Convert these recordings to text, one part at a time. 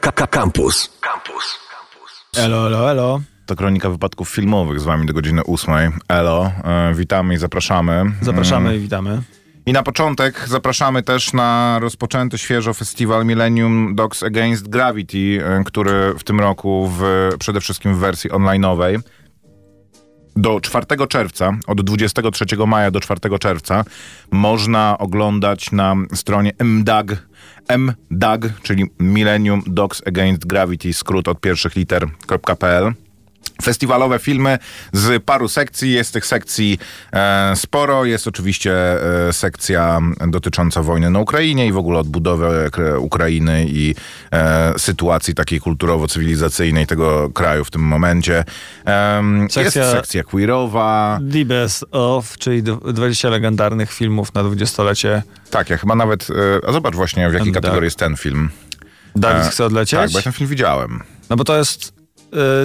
Campus. Campus. Elo, elo, elo. To kronika wypadków filmowych z wami do godziny ósmej. Elo, e, witamy i zapraszamy. Zapraszamy Mm. i witamy. I na początek zapraszamy też na rozpoczęty świeżo festiwal Millennium Dogs Against Gravity, e, który w tym roku w, przede wszystkim w wersji online'owej do 4 czerwca, od 23 maja do 4 czerwca można oglądać na stronie MDAG, MDAG, czyli Millennium Dogs Against Gravity, skrót od pierwszych liter.pl. Festiwalowe filmy z paru sekcji. Jest tych sekcji e, sporo. Jest oczywiście e, sekcja dotycząca wojny na Ukrainie i w ogóle odbudowy kra- Ukrainy i e, sytuacji takiej kulturowo-cywilizacyjnej tego kraju w tym momencie. Sekcja- Jest sekcja queerowa. The Best of, czyli d- 20 legendarnych filmów na dwudziestolecie. Tak, ja chyba nawet... E, a zobacz właśnie, w jakiej kategorii jest ten film. Dawid E, chce odlecieć? Tak, bo ja ten film widziałem. No bo to jest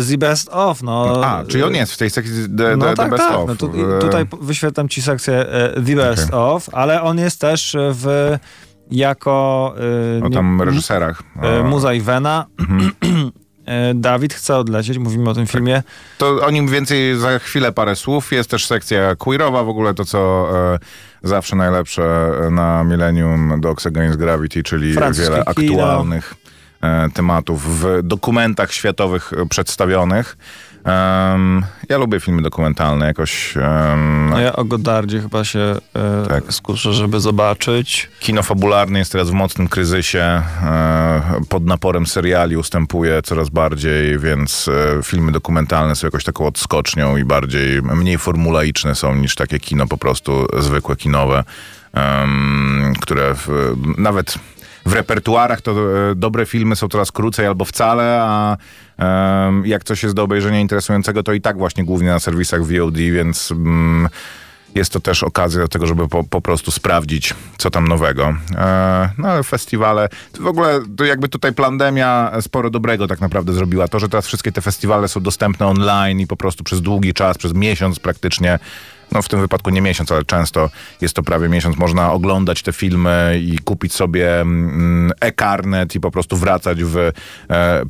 The Best of, no. A, czyli on jest w tej sekcji The, No the, tak, the Best tak. of. No tu, tutaj wyświetlam ci sekcję e, The Best of, ale on jest też w jako y, O tam reżyserach. O, Muza i Vena. E, Dawid chce odlecieć, mówimy o tym filmie. To o nim więcej za chwilę parę słów. Jest też sekcja queerowa, w ogóle to, co e, zawsze najlepsze na Millennium Dogs Against Gravity, czyli wiele aktualnych tematów w dokumentach światowych e, przedstawionych. Em, ja lubię filmy dokumentalne, jakoś em, No ja o Godardzie chyba się e, Tak. skuszę, żeby zobaczyć. Kino fabularne jest teraz w mocnym kryzysie, e, pod naporem seriali ustępuje coraz bardziej, więc e, filmy dokumentalne są jakoś taką odskocznią i bardziej, mniej formulaiczne są niż takie kino po prostu zwykłe kinowe, em, które w, nawet w repertuarach to e, dobre filmy są coraz krócej albo wcale, a jak coś jest do obejrzenia interesującego, to i tak właśnie głównie na serwisach VOD, więc... Mm, jest to też okazja do tego, żeby po, po prostu sprawdzić, co tam nowego. E, no ale festiwale, w ogóle to jakby tutaj pandemia sporo dobrego tak naprawdę zrobiła. To, że teraz wszystkie te festiwale są dostępne online i po prostu przez długi czas, przez miesiąc praktycznie, no w tym wypadku nie miesiąc, ale często jest to prawie miesiąc, można oglądać te filmy i kupić sobie mm, e-karnet i po prostu wracać w, e,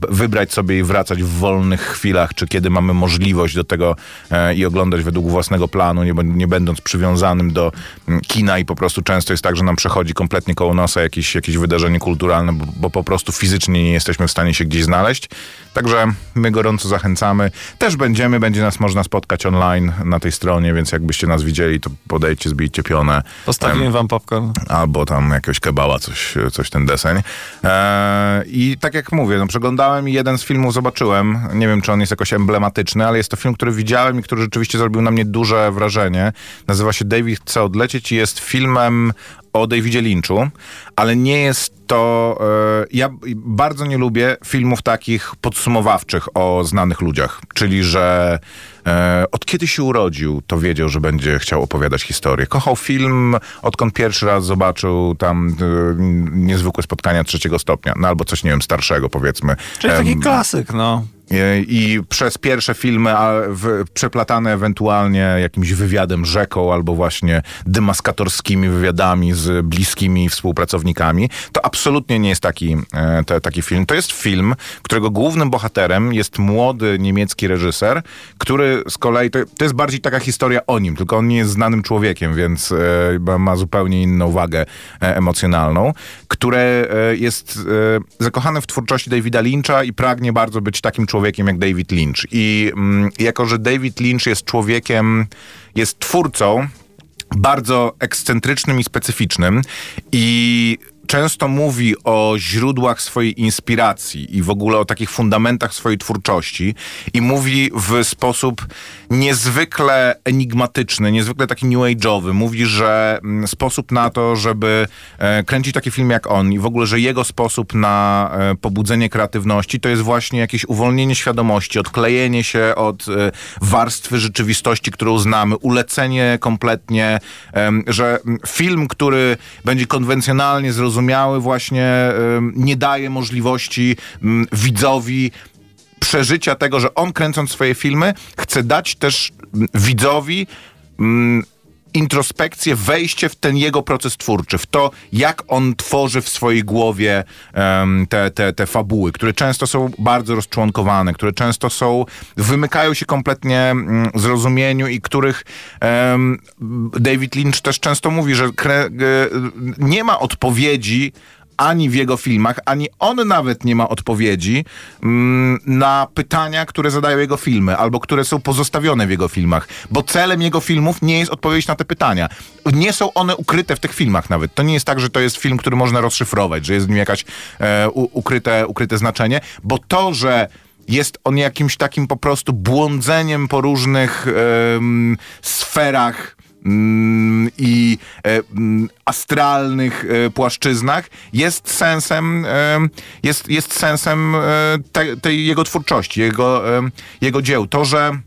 wybrać sobie i wracać w wolnych chwilach, czy kiedy mamy możliwość do tego e, i oglądać według własnego planu, nie, nie będąc przywiązanym do mm, kina i po prostu często jest tak, że nam przechodzi kompletnie koło nosa jakieś, jakieś wydarzenie kulturalne, bo, bo po prostu fizycznie nie jesteśmy w stanie się gdzieś znaleźć. Także my gorąco zachęcamy. Też będziemy, będzie nas można spotkać online na tej stronie, więc jakbyście nas widzieli, to podejdźcie, zbijcie pionę. Postawimy wam popcorn. Albo tam jakiegoś kebała, coś, coś ten deseń. Eee, I tak jak mówię, no, przeglądałem i jeden z filmów zobaczyłem. Nie wiem, czy on jest jakoś emblematyczny, ale jest to film, który widziałem i który rzeczywiście zrobił na mnie duże wrażenie. Nazywa się David chce odlecieć i jest filmem o Davidzie Lynchu, ale nie jest to... E, ja bardzo nie lubię filmów takich podsumowawczych o znanych ludziach. Czyli, że e, od kiedy się urodził, to wiedział, że będzie chciał opowiadać historię. Kochał film, odkąd pierwszy raz zobaczył tam e, niezwykłe spotkania trzeciego stopnia, no albo coś, nie wiem, starszego powiedzmy. Czyli taki klasyk, no. I- I przez pierwsze filmy przeplatane ewentualnie jakimś wywiadem rzeką albo właśnie demaskatorskimi wywiadami z bliskimi współpracownikami, to absolutnie nie jest taki, e, te, taki film. To jest film, którego głównym bohaterem jest młody niemiecki reżyser, który z kolei, to, to jest bardziej taka historia o nim, tylko on nie jest znanym człowiekiem, więc e, ma- ma zupełnie inną wagę e, emocjonalną, które e, jest e, zakochany w twórczości Davida Lyncha i pragnie bardzo być takim człowiekiem jak David Lynch. I mm, jako, że David Lynch jest człowiekiem, jest twórcą bardzo ekscentrycznym i specyficznym i często mówi o źródłach swojej inspiracji i w ogóle o takich fundamentach swojej twórczości i mówi w sposób niezwykle enigmatyczny, niezwykle taki new age'owy. Mówi, że mm, sposób na to, żeby e, kręcić taki film jak on i w ogóle, że jego sposób na e, pobudzenie kreatywności to jest właśnie jakieś uwolnienie świadomości, odklejenie się od e, warstwy rzeczywistości, którą znamy, ulecenie kompletnie, że mm, film, który będzie konwencjonalnie zrozumiały, właśnie nie daje możliwości widzowi przeżycia tego, że on kręcąc swoje filmy chce dać też widzowi introspekcję, wejście w ten jego proces twórczy, w to, jak on tworzy w swojej głowie um, te, te, te fabuły, które często są bardzo rozczłonkowane, które często są, wymykają się kompletnie um, zrozumieniu i których um, David Lynch też często mówi, że kre, nie ma odpowiedzi ani w jego filmach, ani on nawet nie ma odpowiedzi mm, na pytania, które zadają jego filmy, albo które są pozostawione w jego filmach, bo celem jego filmów nie jest odpowiedź na te pytania. Nie są one ukryte w tych filmach nawet. To nie jest tak, że to jest film, który można rozszyfrować, że jest w nim jakaś e, ukryte, ukryte znaczenie, bo to, że jest on jakimś takim po prostu błądzeniem po różnych e, sferach i e, mm, astralnych e, płaszczyznach jest sensem, e, jest, jest sensem tej, tej jego twórczości, jego, jego dzieł. To, że Mm,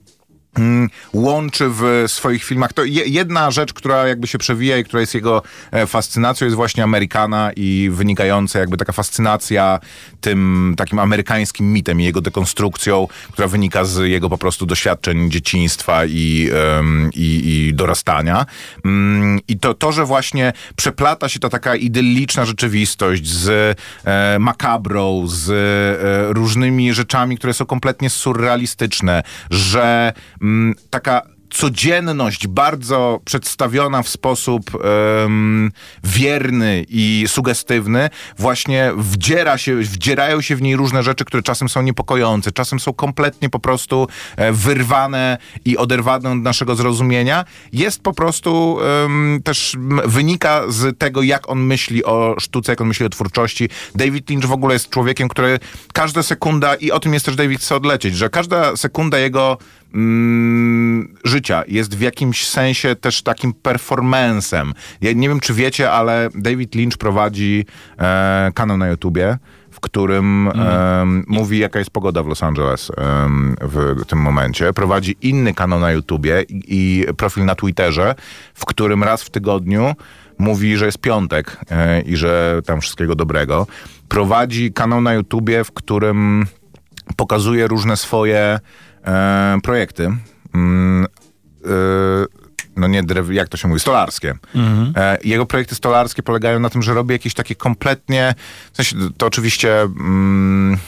łączy w swoich filmach. To jedna rzecz, która jakby się przewija i która jest jego e, fascynacją, jest właśnie Amerykana i wynikająca jakby taka fascynacja tym takim amerykańskim mitem i jego dekonstrukcją, która wynika z jego po prostu doświadczeń dzieciństwa i, i, i dorastania. Mm, I to, to, że właśnie przeplata się ta taka idylliczna rzeczywistość z e, makabrą, z e, różnymi rzeczami, które są kompletnie surrealistyczne, że Mm, taka codzienność bardzo przedstawiona w sposób um, wierny i sugestywny właśnie wdziera się, wdzierają się w niej różne rzeczy, które czasem są niepokojące, czasem są kompletnie po prostu e, wyrwane i oderwane od naszego zrozumienia, jest po prostu um, też wynika z tego, jak on myśli o sztuce, jak on myśli o twórczości. David Lynch w ogóle jest człowiekiem, który każda sekunda, i o tym jest też David chce odlecieć, że każda sekunda jego mm, życia jest w jakimś sensie też takim performancem. Ja nie wiem, czy wiecie, ale David Lynch prowadzi e, kanał na YouTubie, w którym mm. mówi, jaka jest pogoda w Los Angeles w tym momencie. Prowadzi inny kanał na YouTubie i, i profil na Twitterze, w którym raz w tygodniu mówi, że jest piątek e, i że tam wszystkiego dobrego. Prowadzi kanał na YouTubie, w którym pokazuje różne swoje e, projekty. Mm, e, no nie drew, jak to się mówi, stolarskie. Mhm. E, jego projekty stolarskie polegają na tym, że robi jakieś takie kompletnie, w sensie, to oczywiście... Mm,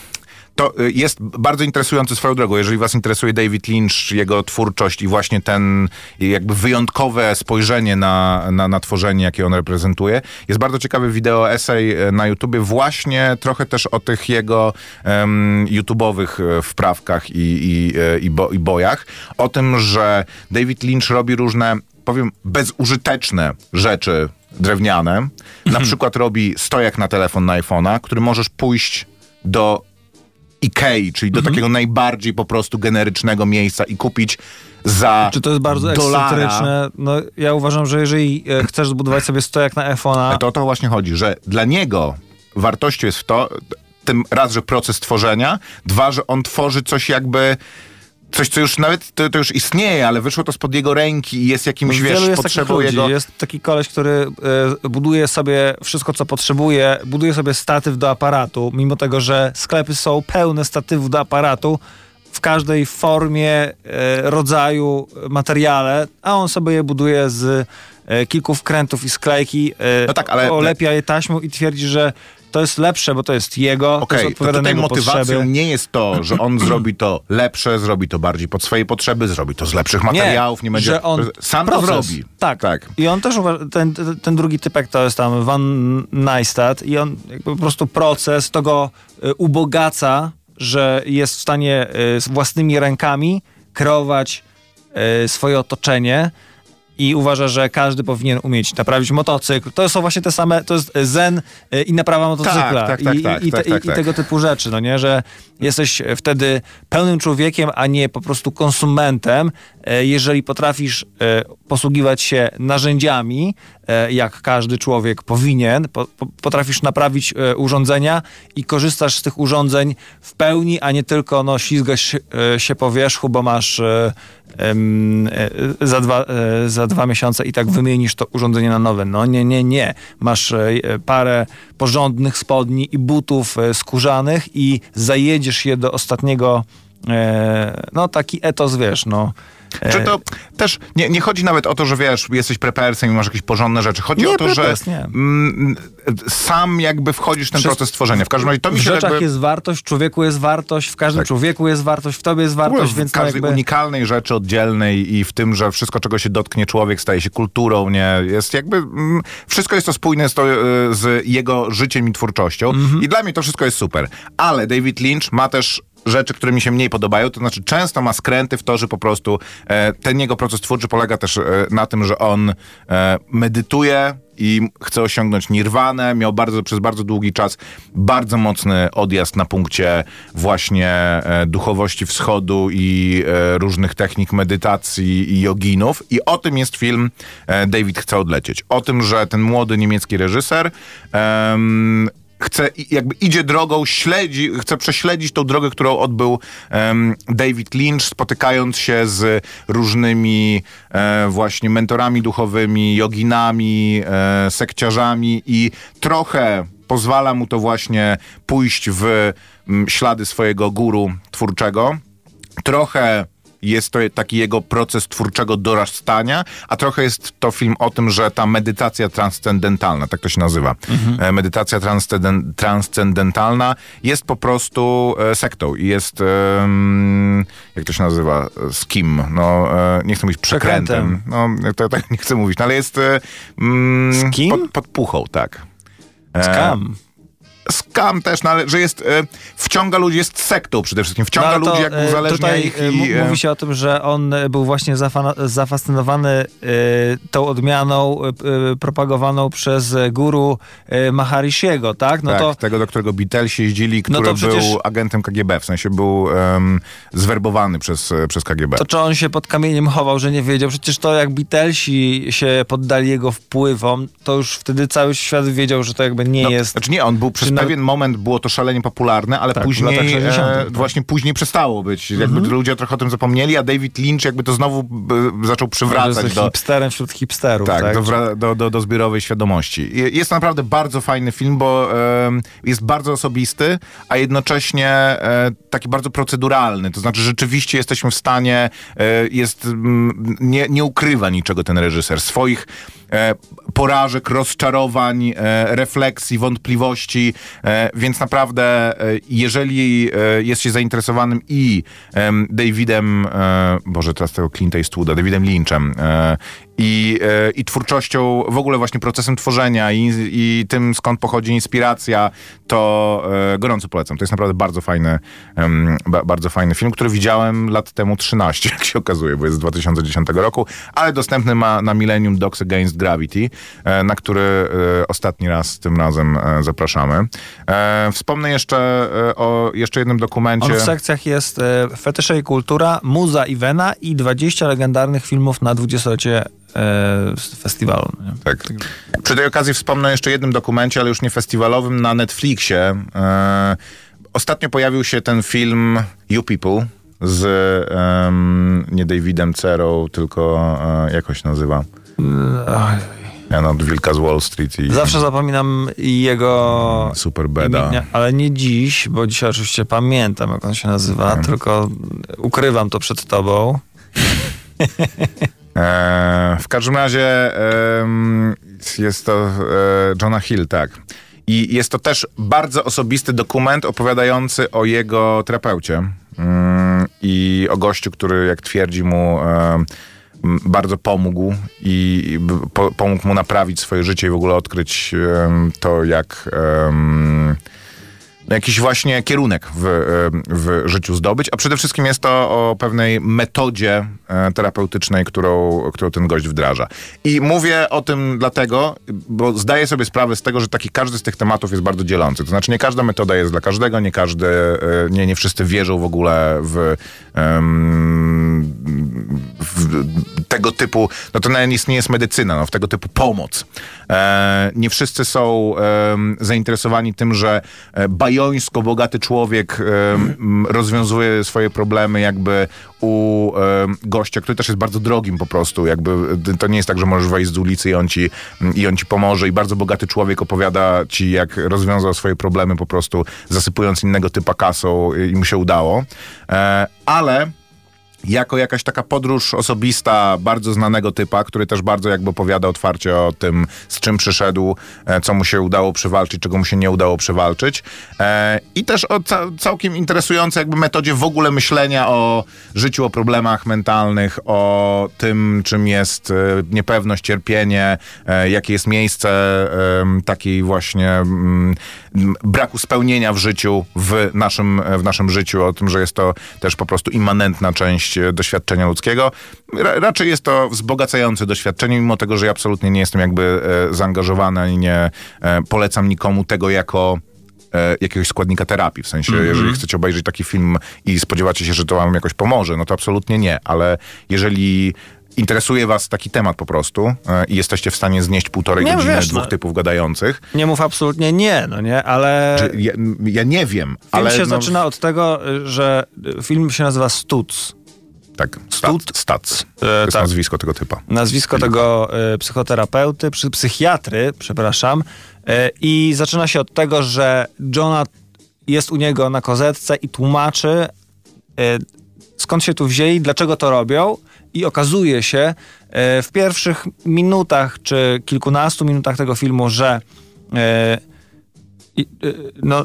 to y, jest bardzo interesujący swoją drogą. Jeżeli was interesuje David Lynch, jego twórczość i właśnie ten jakby wyjątkowe spojrzenie na, na, na tworzenie, jakie on reprezentuje, jest bardzo ciekawy wideo esej y, na YouTubie właśnie trochę też o tych jego um, YouTube'owych y, wprawkach i, i, i, bo, i bojach. O tym, że David Lynch robi różne powiem, bezużyteczne rzeczy drewniane. Na mhm. przykład robi stojak na telefon na iPhone'a, który możesz pójść do Ikei, czyli do mhm. takiego najbardziej po prostu generycznego miejsca i kupić za Czy to jest bardzo dolara. ekscentryczne? No, ja uważam, że jeżeli e, chcesz zbudować sobie stojak na iPhone'a... To o to właśnie chodzi, że dla niego wartością jest w to, tym raz, że proces tworzenia, dwa, że on tworzy coś jakby coś, co już nawet to, to, już istnieje, ale wyszło to spod jego ręki i jest jakimś, wiesz, jest potrzebą jego... Jest taki koleś, który y, buduje sobie wszystko, co potrzebuje, buduje sobie statyw do aparatu, mimo tego, że sklepy są pełne statywów do aparatu, w każdej formie, y, rodzaju, materiale, a on sobie je buduje z kilku wkrętów i sklejki, no tak, ale... olepia je taśmą i twierdzi, że to jest lepsze, bo to jest jego, okay, to jest to tutaj motywacją potrzeby. nie jest to, że on zrobi to lepsze, zrobi to bardziej pod swoje potrzeby, zrobi to z lepszych materiałów, nie, nie będzie... Że on sam proces, to zrobi. Tak. tak. I on też uważa, ten, ten drugi typek to jest tam Van Neistat i on po prostu proces to go y, ubogaca, że jest w stanie y, z własnymi rękami kreować y, swoje otoczenie, i uważa, że każdy powinien umieć naprawić motocykl. To są właśnie te same, to jest zen y, i naprawa motocykla. Tak, tak, i, tak, i, tak, te, tak, i, tego typu rzeczy, no nie, że jesteś wtedy pełnym człowiekiem, a nie po prostu konsumentem, y, jeżeli potrafisz y, posługiwać się narzędziami, jak każdy człowiek powinien, potrafisz naprawić urządzenia i korzystasz z tych urządzeń w pełni, a nie tylko no, ślizgasz się po wierzchu, bo masz E, za dwa, e, za dwa miesiące i tak wymienisz to urządzenie na nowe. No nie, nie, nie. Masz e, parę porządnych spodni i butów skórzanych i zajedziesz je do ostatniego no taki etos, wiesz, no Czy to też nie, nie chodzi nawet o to, że wiesz, jesteś prepersem i masz jakieś porządne rzeczy. Chodzi Nie, o to, prepers, że nie. mm, sam jakby wchodzisz w ten Przez- proces tworzenia. W każdym razie to mi W się rzeczach jakby... jest wartość, w człowieku jest wartość, w każdym Tak. człowieku jest wartość, w tobie jest wartość, w więc no każdej jakby... unikalnej rzeczy oddzielnej i w tym, że wszystko, czego się dotknie człowiek, staje się kulturą, nie? Jest jakby... Mm, wszystko jest to spójne z, to, e, z jego życiem i twórczością Mhm. i dla mnie to wszystko jest super. Ale David Lynch ma też rzeczy, które mi się mniej podobają, to znaczy często ma skręty w to, że po prostu e, ten jego proces twórczy polega też e, na tym, że on e, medytuje i chce osiągnąć nirwanę. Miał bardzo, przez bardzo długi czas bardzo mocny odjazd na punkcie właśnie e, duchowości wschodu i e, różnych technik medytacji i joginów. I o tym jest film e, David chce odlecieć. O tym, że ten młody niemiecki reżyser chce, jakby idzie drogą, śledzi, chce prześledzić tą drogę, którą odbył em, David Lynch, spotykając się z różnymi e, właśnie mentorami duchowymi, joginami, e, sekciarzami i trochę pozwala mu to właśnie pójść w mm, ślady swojego guru twórczego. Trochę jest to taki jego proces twórczego dorastania, a trochę jest to film o tym, że ta medytacja transcendentalna, tak to się nazywa, e, medytacja transcenden- transcendentalna jest po prostu e, sektą i jest, jak to się nazywa, z kim? No, e, nie chcę mówić przekrętem. Przekrętem. No, to tak nie chcę mówić, no, ale jest mm, Z kim? Pod, pod puchą, tak. Skam. Skam też, no ale że jest, e, wciąga ludzi, jest sektą przede wszystkim, wciąga to, ludzi, jak e, uzależnia tutaj ich e, i... Mówi się o tym, że on był właśnie zafana- zafascynowany tą odmianą propagowaną przez guru Maharishiego, tak? No tak, to tego, do którego Beatlesi jeździli, No który to przecież- był agentem KGB, w sensie był zwerbowany przez, przez KGB. To czy on się pod kamieniem chował, że nie wiedział? Przecież to jak Beatlesi się poddali jego wpływom, to już wtedy cały świat wiedział, że to jakby nie No, jest... Znaczy nie, on był przez Nawet- pewien moment, było to szalenie popularne, ale Tak, później, latach 60., e, tak. właśnie później przestało być. Jakby ludzie trochę o tym zapomnieli, a David Lynch jakby to znowu e, zaczął przywracać jest do, hipsterem wśród hipsterów, Tak, tak? do, do, do, do zbiorowej świadomości. Jest to naprawdę bardzo fajny film, bo em, jest bardzo osobisty, a jednocześnie e, taki bardzo proceduralny. To znaczy rzeczywiście jesteśmy w stanie, e, jest, mm, nie, nie ukrywa niczego ten reżyser. Swoich e, porażek, rozczarowań, e, refleksji, wątpliwości, e, więc naprawdę e, jeżeli jest się zainteresowanym i em, Davidem, Boże teraz tego Clint Eastwooda, Davidem Lynchem i, i twórczością, w ogóle właśnie procesem tworzenia i, i tym skąd pochodzi inspiracja, to gorąco polecam. To jest naprawdę bardzo fajny, bardzo fajny film, który widziałem lat temu 13, jak się okazuje, bo jest z 2010 roku, ale dostępny ma na Millennium Dogs Against Gravity, na który e, ostatni raz tym razem e, zapraszamy. E, wspomnę jeszcze e, o jeszcze jednym dokumencie. On w sekcjach jest e, Fetysze i kultura, Muza i Wena i 20 legendarnych filmów na dwudziestolecie e, festiwalu. Nie? Tak. Przy tej okazji wspomnę jeszcze jednym dokumencie, ale już nie festiwalowym, na Netflixie. E, ostatnio pojawił się ten film You People z em, nie Davidem Cerą, tylko e, jak on się nazywa? Oj, Ja no, od Wilka z Wall Street i Zawsze zapominam jego Super Beda. imienia, ale nie dziś, bo dzisiaj oczywiście pamiętam, jak on się nazywa, Mhm. tylko ukrywam to przed tobą. E, w każdym razie em, jest to e, Johna Hill, tak. I jest to też bardzo osobisty dokument opowiadający o jego terapeucie mm, i o gościu, który, jak twierdzi mu, m, bardzo pomógł i po, pomógł mu naprawić swoje życie i w ogóle odkryć to, jak no, jakiś właśnie kierunek w, e, w życiu zdobyć, a przede wszystkim jest to o pewnej metodzie e, terapeutycznej, którą, którą ten gość wdraża. I mówię o tym dlatego, bo zdaję sobie sprawę z tego, że taki każdy z tych tematów jest bardzo dzielący. To znaczy nie każda metoda jest dla każdego, nie każdy, e, nie, nie wszyscy wierzą w ogóle w, em, w tego typu, no to nawet nie jest medycyna, no, w tego typu pomoc. E, nie wszyscy są em, zainteresowani tym, że e, bajońsko bogaty człowiek em, rozwiązuje swoje problemy jakby u gościa, który też jest bardzo drogim po prostu. Jakby, y, to nie jest tak, że możesz wejść z ulicy i on ci, i on ci pomoże i bardzo bogaty człowiek opowiada ci, jak rozwiązał swoje problemy po prostu zasypując innego typa kasą i mu się udało. E, ale jako jakaś taka podróż osobista bardzo znanego typa, który też bardzo jakby opowiada otwarcie o tym, z czym przyszedł, e, co mu się udało przewalczyć, czego mu się nie udało przewalczyć. E, I też o ca całkiem interesującej jakby metodzie w ogóle myślenia o życiu, o problemach mentalnych, o tym, czym jest e, niepewność, cierpienie, jakie jest miejsce takiej właśnie mm, braku spełnienia w życiu, w naszym, w naszym życiu, o tym, że jest to też po prostu immanentna część doświadczenia ludzkiego. Ra, raczej jest to wzbogacające doświadczenie, mimo tego, że ja absolutnie nie jestem jakby e, zaangażowany ani nie e, polecam nikomu tego jako e, jakiegoś składnika terapii. W sensie, jeżeli chcecie obejrzeć taki film i spodziewacie się, że to wam jakoś pomoże, no to absolutnie nie. Ale jeżeli interesuje was taki temat po prostu e, i jesteście w stanie znieść półtorej Nie, godziny wiesz, dwóch no. typów gadających, Nie mów absolutnie nie, no nie, ale ja, ja nie wiem, film ale się no, zaczyna od tego, że film się nazywa Stutz. Tak, Stud- stac. to E, jest tak. nazwisko tego typa. Nazwisko tego e, psychoterapeuty, przy, psychiatry, przepraszam. E, I zaczyna się od tego, że Johna jest u niego na kozetce i tłumaczy, skąd się tu wzięli, dlaczego to robią. I okazuje się w pierwszych minutach czy kilkunastu minutach tego filmu, że no,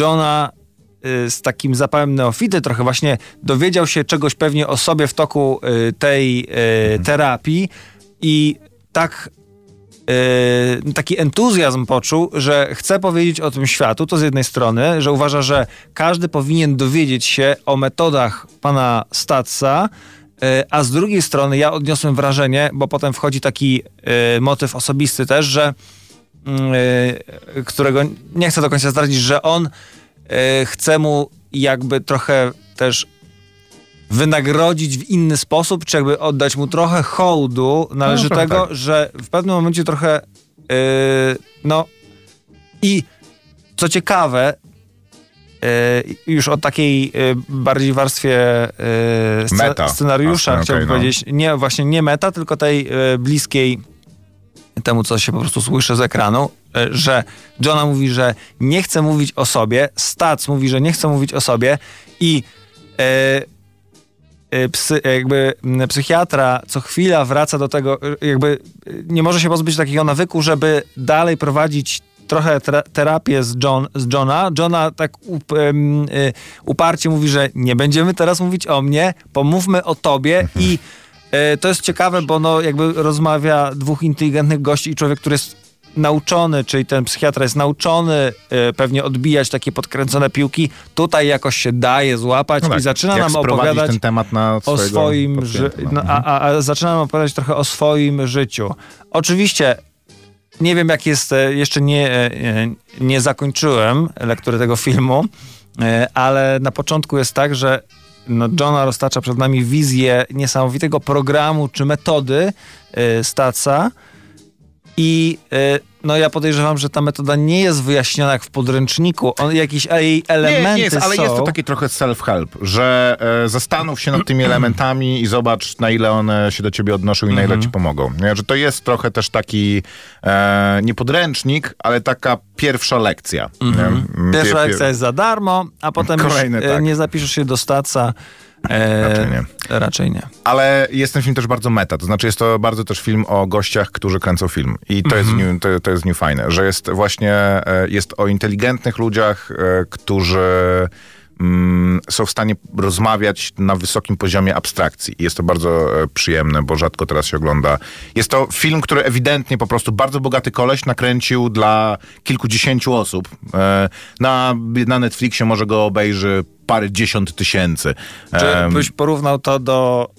Johna z takim zapałem neofity trochę właśnie dowiedział się czegoś pewnie o sobie w toku e, tej e, terapii i tak taki entuzjazm poczuł, że chce powiedzieć o tym światu, to z jednej strony, że uważa, że każdy powinien dowiedzieć się o metodach pana Statsa, a z drugiej strony ja odniosłem wrażenie, bo potem wchodzi taki motyw osobisty też, że mm, którego nie chcę do końca zdradzić, że on chce mu jakby trochę też wynagrodzić w inny sposób, czy jakby oddać mu trochę hołdu należytego, trochę tak. że w pewnym momencie trochę yy, no i co ciekawe yy, już o takiej yy, bardziej warstwie Meta. scenariusza chciałbym no. powiedzieć, nie właśnie nie meta, tylko tej bliskiej temu, co się po prostu słyszy z ekranu, e, że Johna mówi, że nie chce mówić o sobie, Stats mówi, że nie chce mówić o sobie i e, e, psy, jakby psychiatra co chwila wraca do tego, jakby nie może się pozbyć takiego nawyku, żeby dalej prowadzić trochę terapię z, John, z Johna. Johna tak up, y, uparcie mówi, że nie będziemy teraz mówić o mnie, pomówmy o tobie i to jest ciekawe, bo no jakby rozmawia dwóch inteligentnych gości i człowiek, który jest nauczony, czyli ten psychiatra jest nauczony e, pewnie odbijać takie podkręcone piłki, tutaj jakoś się daje złapać No tak, i zaczyna nam opowiadać ten temat na o swoim ży- pacjenta, no, a, a, a zaczyna nam opowiadać trochę o swoim życiu. Oczywiście nie wiem jak jest, e, jeszcze nie, e, e, nie zakończyłem lektury tego filmu, e, ale na początku jest tak, że no, Johna roztacza przed nami wizję niesamowitego programu czy metody e, Staca i e, no ja podejrzewam, że ta metoda nie jest wyjaśniona jak w podręczniku. On, jakieś jej elementy Nie, nie jest, ale są. jest to taki trochę self-help, że e, zastanów się nad tymi elementami i zobacz, na ile one się do ciebie odnoszą i na Mhm. ile ci pomogą. Nie? Że to jest trochę też taki e, nie podręcznik, ale taka pierwsza lekcja. Mhm. Pierwsza Pier- pier- lekcja jest za darmo, a potem Kolejne, już e, tak. nie zapiszesz się do staca. E, Raczej nie. Raczej nie. Ale jest ten film też bardzo meta, to znaczy jest to bardzo też film o gościach, którzy kręcą film. I to, jest, w nim, to, to jest w nim fajne, że jest właśnie, e, jest o inteligentnych ludziach, e, którzy mm, są w stanie rozmawiać na wysokim poziomie abstrakcji. I jest to bardzo e, przyjemne, bo rzadko teraz się ogląda. Jest to film, który ewidentnie po prostu bardzo bogaty koleś nakręcił dla kilkudziesięciu osób. E, Na, na Netflixie może go obejrzy parę dziesiąt tysięcy. Czy byś porównał to do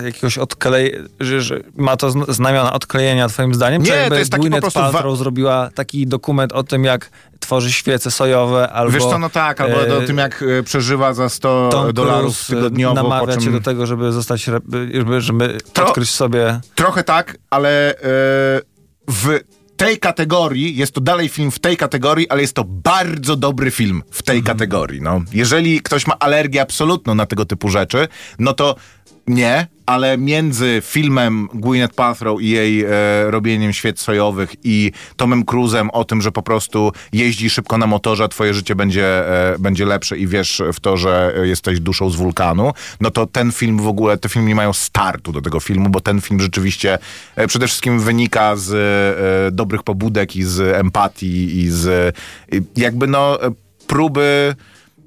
e, jakiegoś odklejenia, że, że ma to zn- znamiona odklejenia twoim zdaniem? Czy Nie, jakby to jest taki Gwyneth po prostu wa- Paltrow zrobiła taki dokument o tym, jak tworzy świece sojowe, albo... Wiesz co, no tak, albo e, o tym, jak e, przeżywa za 100 Tom dolarów tygodniowo, namawia cię czym... do tego, żeby zostać, żeby, żeby To- odkryć sobie... Trochę tak, ale e, w tej kategorii, jest to dalej film w tej kategorii, ale jest to bardzo dobry film w tej Mhm. kategorii. No. Jeżeli ktoś ma alergię absolutną na tego typu rzeczy, no to Nie, ale między filmem Gwyneth Paltrow i jej e, robieniem świec sojowych i Tomem Cruzem o tym, że po prostu jeździ szybko na motorze, twoje życie będzie, e, będzie lepsze i wiesz w to, że jesteś duszą z wulkanu, no to ten film w ogóle, te filmy nie mają startu do tego filmu, bo ten film rzeczywiście e, przede wszystkim wynika z e, dobrych pobudek i z empatii i z jakby no e, próby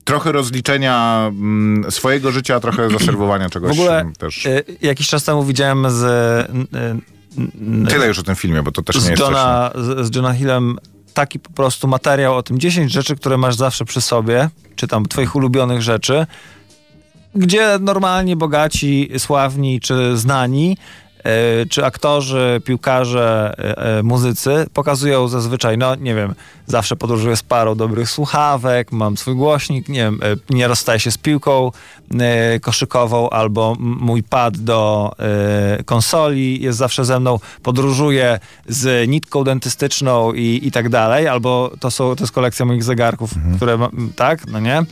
trochę rozliczenia mm, swojego życia, trochę zaserwowania czegoś W ogóle też. y, jakiś czas temu widziałem z, Tyle już o tym filmie, bo to też nie jest Johna, z, z Johna Hillem taki po prostu materiał o tym 10 rzeczy, które masz zawsze przy sobie, czy tam twoich ulubionych rzeczy, gdzie normalnie bogaci, sławni czy znani e, czy aktorzy, piłkarze, e, e, muzycy pokazują zazwyczaj, no nie wiem, zawsze podróżuję z parą dobrych słuchawek, mam swój głośnik, nie wiem, e, nie rozstaję się z piłką e, koszykową albo mój pad do e, konsoli jest zawsze ze mną, podróżuję z nitką dentystyczną i, i tak dalej, albo to, są, to jest kolekcja moich zegarków, które, ma- m, tak, no nie?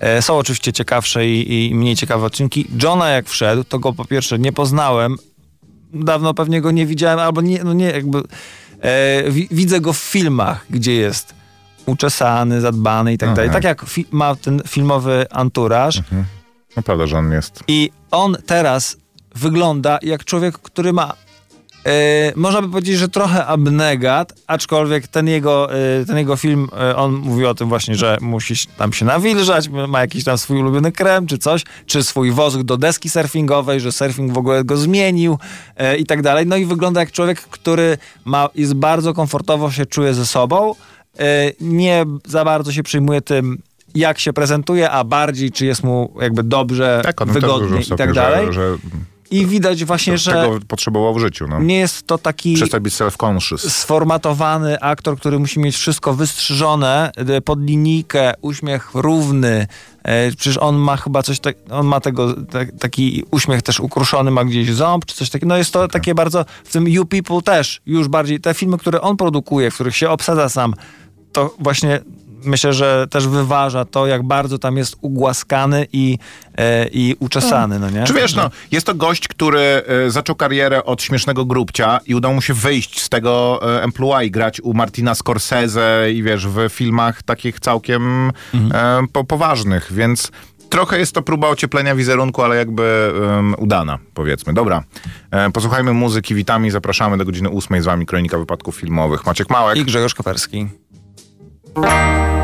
E, Są oczywiście ciekawsze i, i mniej ciekawe odcinki. Johna jak wszedł, to go po pierwsze nie poznałem, dawno pewnie go nie widziałem, albo nie, no nie jakby e, wi, widzę go w filmach, gdzie jest uczesany, zadbany i tak Aha. dalej. Tak jak ma ten filmowy anturaż No prawda, że on jest. i on teraz wygląda jak człowiek, który ma e, można by powiedzieć, że trochę abnegat, aczkolwiek ten jego, e, ten jego film, e, on mówi o tym właśnie, że musi tam się nawilżać, ma jakiś tam swój ulubiony krem czy coś, czy swój wosk do deski surfingowej, że surfing w ogóle go zmienił i tak dalej. No i wygląda jak człowiek, który ma, jest bardzo komfortowo się czuje ze sobą, nie za bardzo się przejmuje tym, jak się prezentuje, a bardziej, czy jest mu jakby dobrze, Tak, wygodnie i tak dalej. Że, że I widać właśnie, że tego potrzebował w życiu. No. nie jest to taki Przestać być self-conscious. sformatowany aktor, który musi mieć wszystko wystrzyżone, y, pod linijkę, uśmiech równy. E, Przecież on ma chyba coś tak, on ma tego, tak, taki uśmiech też ukruszony, ma gdzieś ząb, czy coś takiego. No jest to takie bardzo, w tym You People też, już bardziej, te filmy, które on produkuje, w których się obsadza sam, to właśnie myślę, że też wyważa to, jak bardzo tam jest ugłaskany i, e, i uczesany, no nie? Czy wiesz, no, jest to gość, który e, zaczął karierę od śmiesznego grubcia i udało mu się wyjść z tego e, emploi, grać u Martina Scorsese i wiesz, w filmach takich całkiem e, po, poważnych, więc trochę jest to próba ocieplenia wizerunku, ale jakby em, udana, powiedzmy. Dobra, e, posłuchajmy muzyki, witamy i zapraszamy do godziny ósmej z wami Kronika Wypadków Filmowych. Maciek Małek. I Grzegorz Koperski. I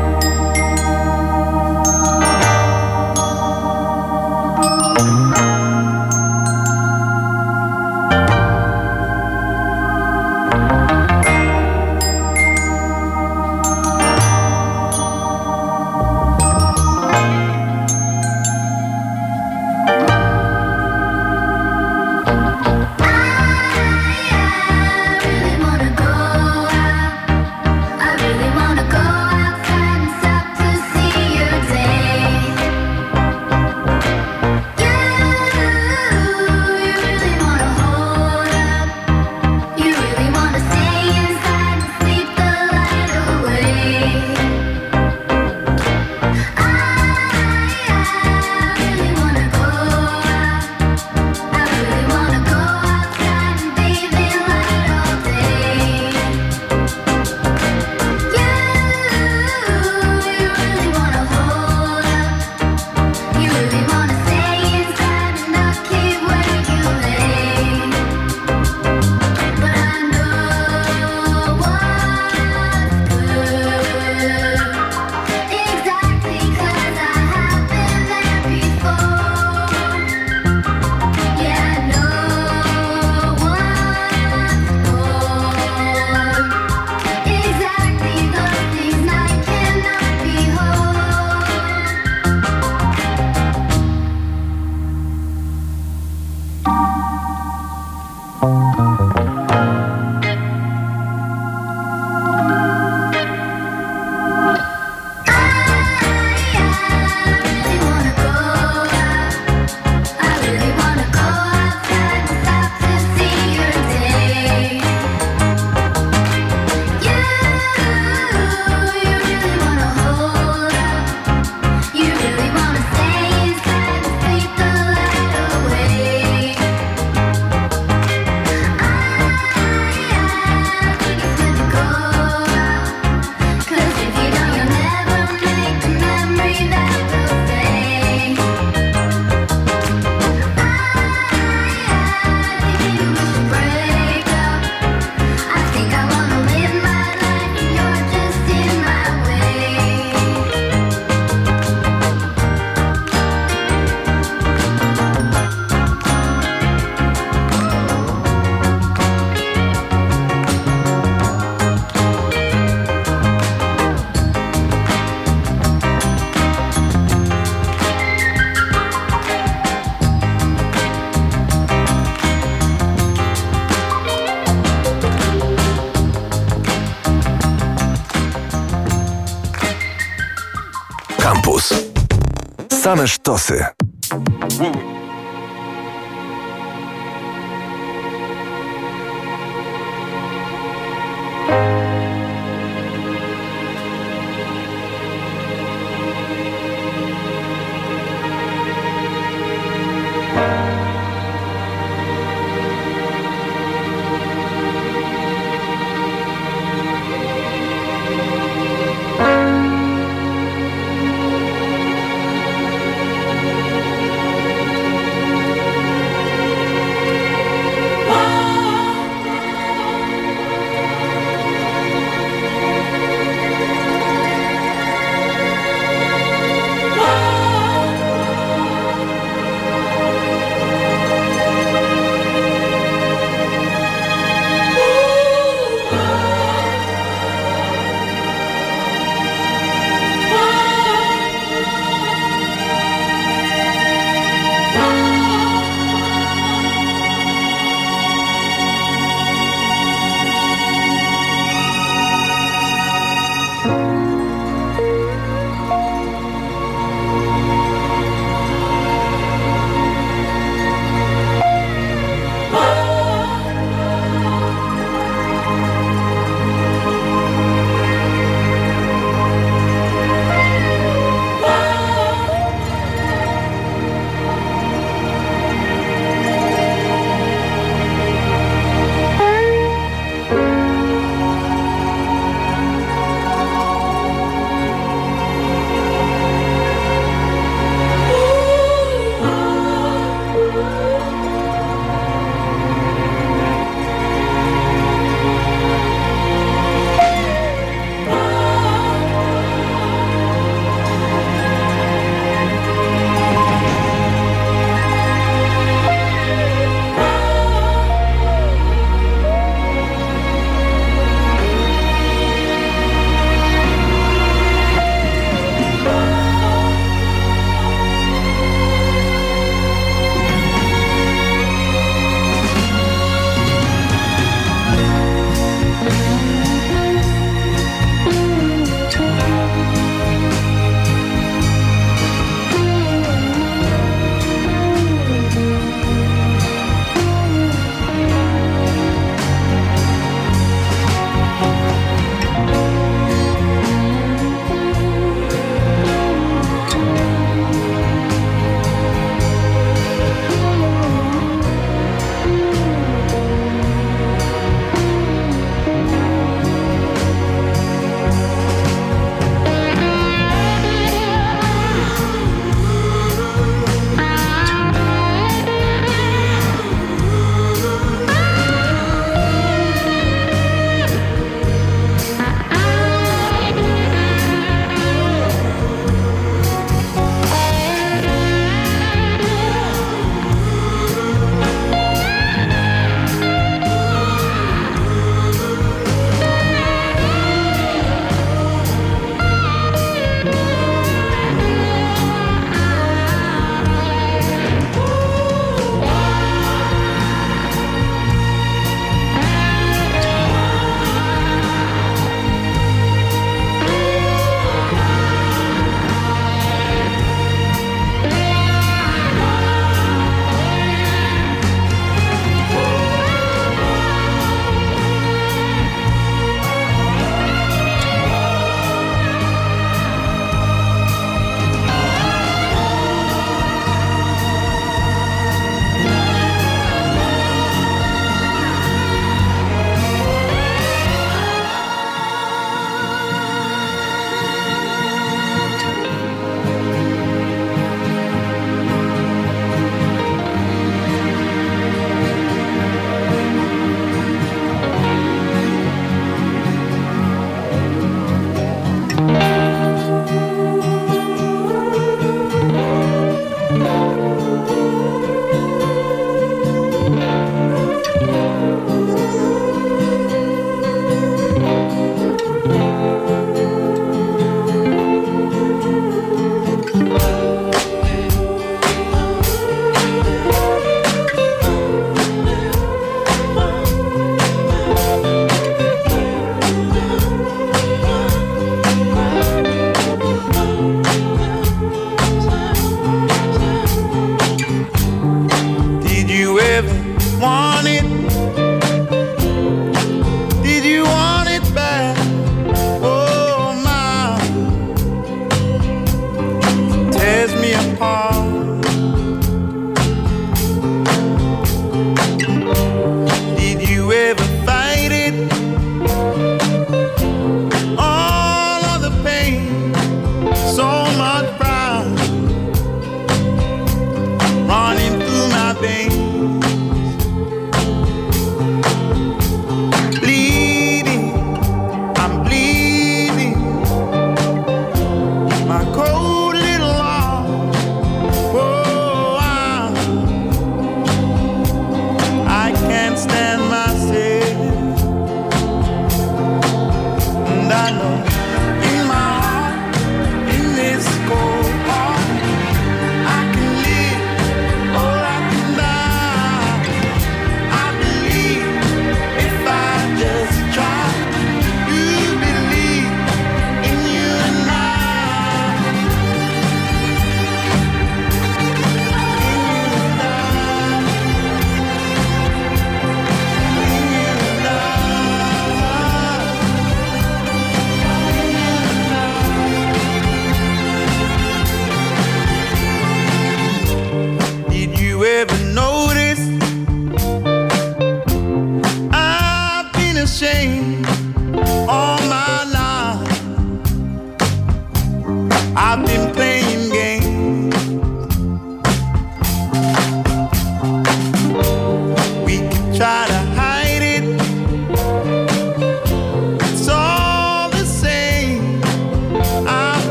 Same sztosy.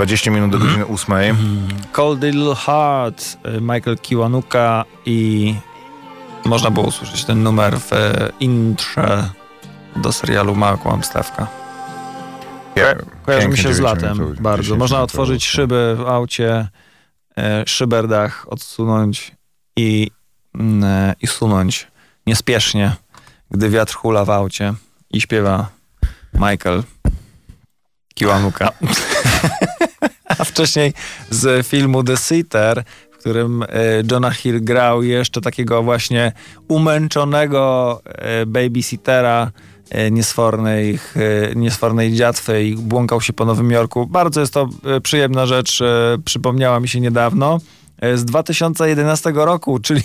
20 minut do godziny 8. Cold Little Heart, y, Michael Kiwanuka i można było usłyszeć ten numer w e, intrze do serialu Mała Kłamstewka. Ja, Kojarzy mi się z latem bardzo. Można otworzyć szyby w aucie, e, szyberdach odsunąć i, mm, i sunąć niespiesznie, gdy wiatr hula w aucie i śpiewa Michael Kiwanuka. A wcześniej z filmu The Sitter, w którym e, Jonah Hill grał jeszcze takiego właśnie umęczonego e, babysittera e, niesfornej, niesfornej dziatwy i błąkał się po Nowym Jorku. Bardzo jest to przyjemna rzecz, przypomniała mi się niedawno, z 2011 roku, czyli